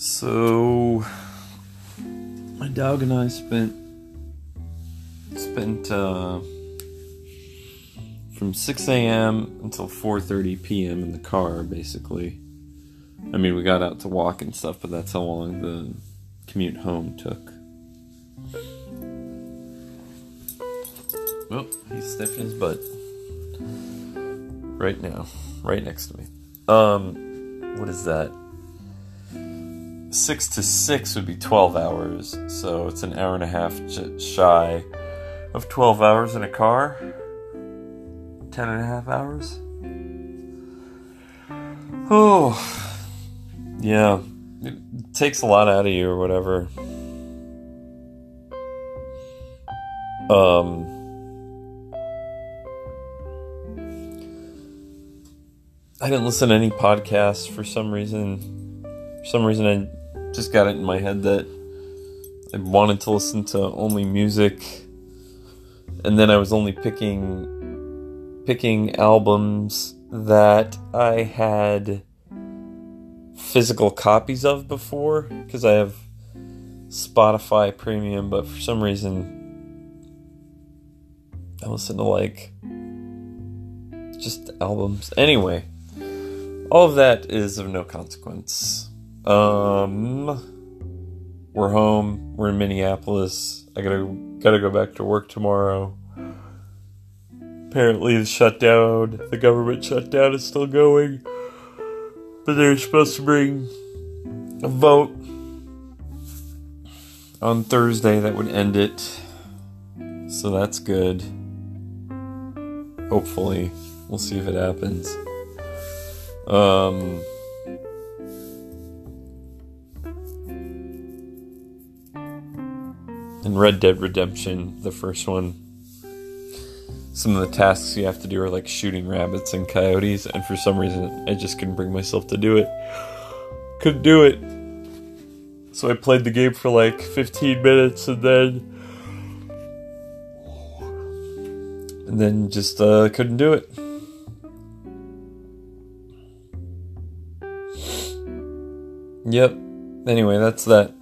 So my dog and I spent spent uh, from 6 a.m. until 4:30 p.m. in the car, basically. I mean, we got out to walk and stuff, but that's how long the commute home took. Well, he's sniffing his butt right now, right next to me. Um, what is that? Six to six would be 12 hours, so it's an hour and a half shy of 12 hours in a car. 10 and a half hours. Oh, yeah. It takes a lot out of you or whatever. Um, I didn't listen to any podcasts for some reason. For some reason, I just got it in my head that I wanted to listen to only music, and then I was only picking picking albums that I had physical copies of before because I have Spotify Premium, but for some reason I listen to like just albums. Anyway, all of that is of no consequence. Um, we're home. We're in Minneapolis. I gotta gotta go back to work tomorrow. Apparently, the shutdown, the government shutdown, is still going. But they're supposed to bring a vote on Thursday that would end it. So that's good. Hopefully, we'll see if it happens. Um, in Red Dead Redemption, the first one, some of the tasks you have to do are like shooting rabbits and coyotes, and for some reason, I just couldn't bring myself to do it. Couldn't do it. So I played the game for like 15 minutes and then. And then just uh, couldn't do it. Yep. Anyway, that's that.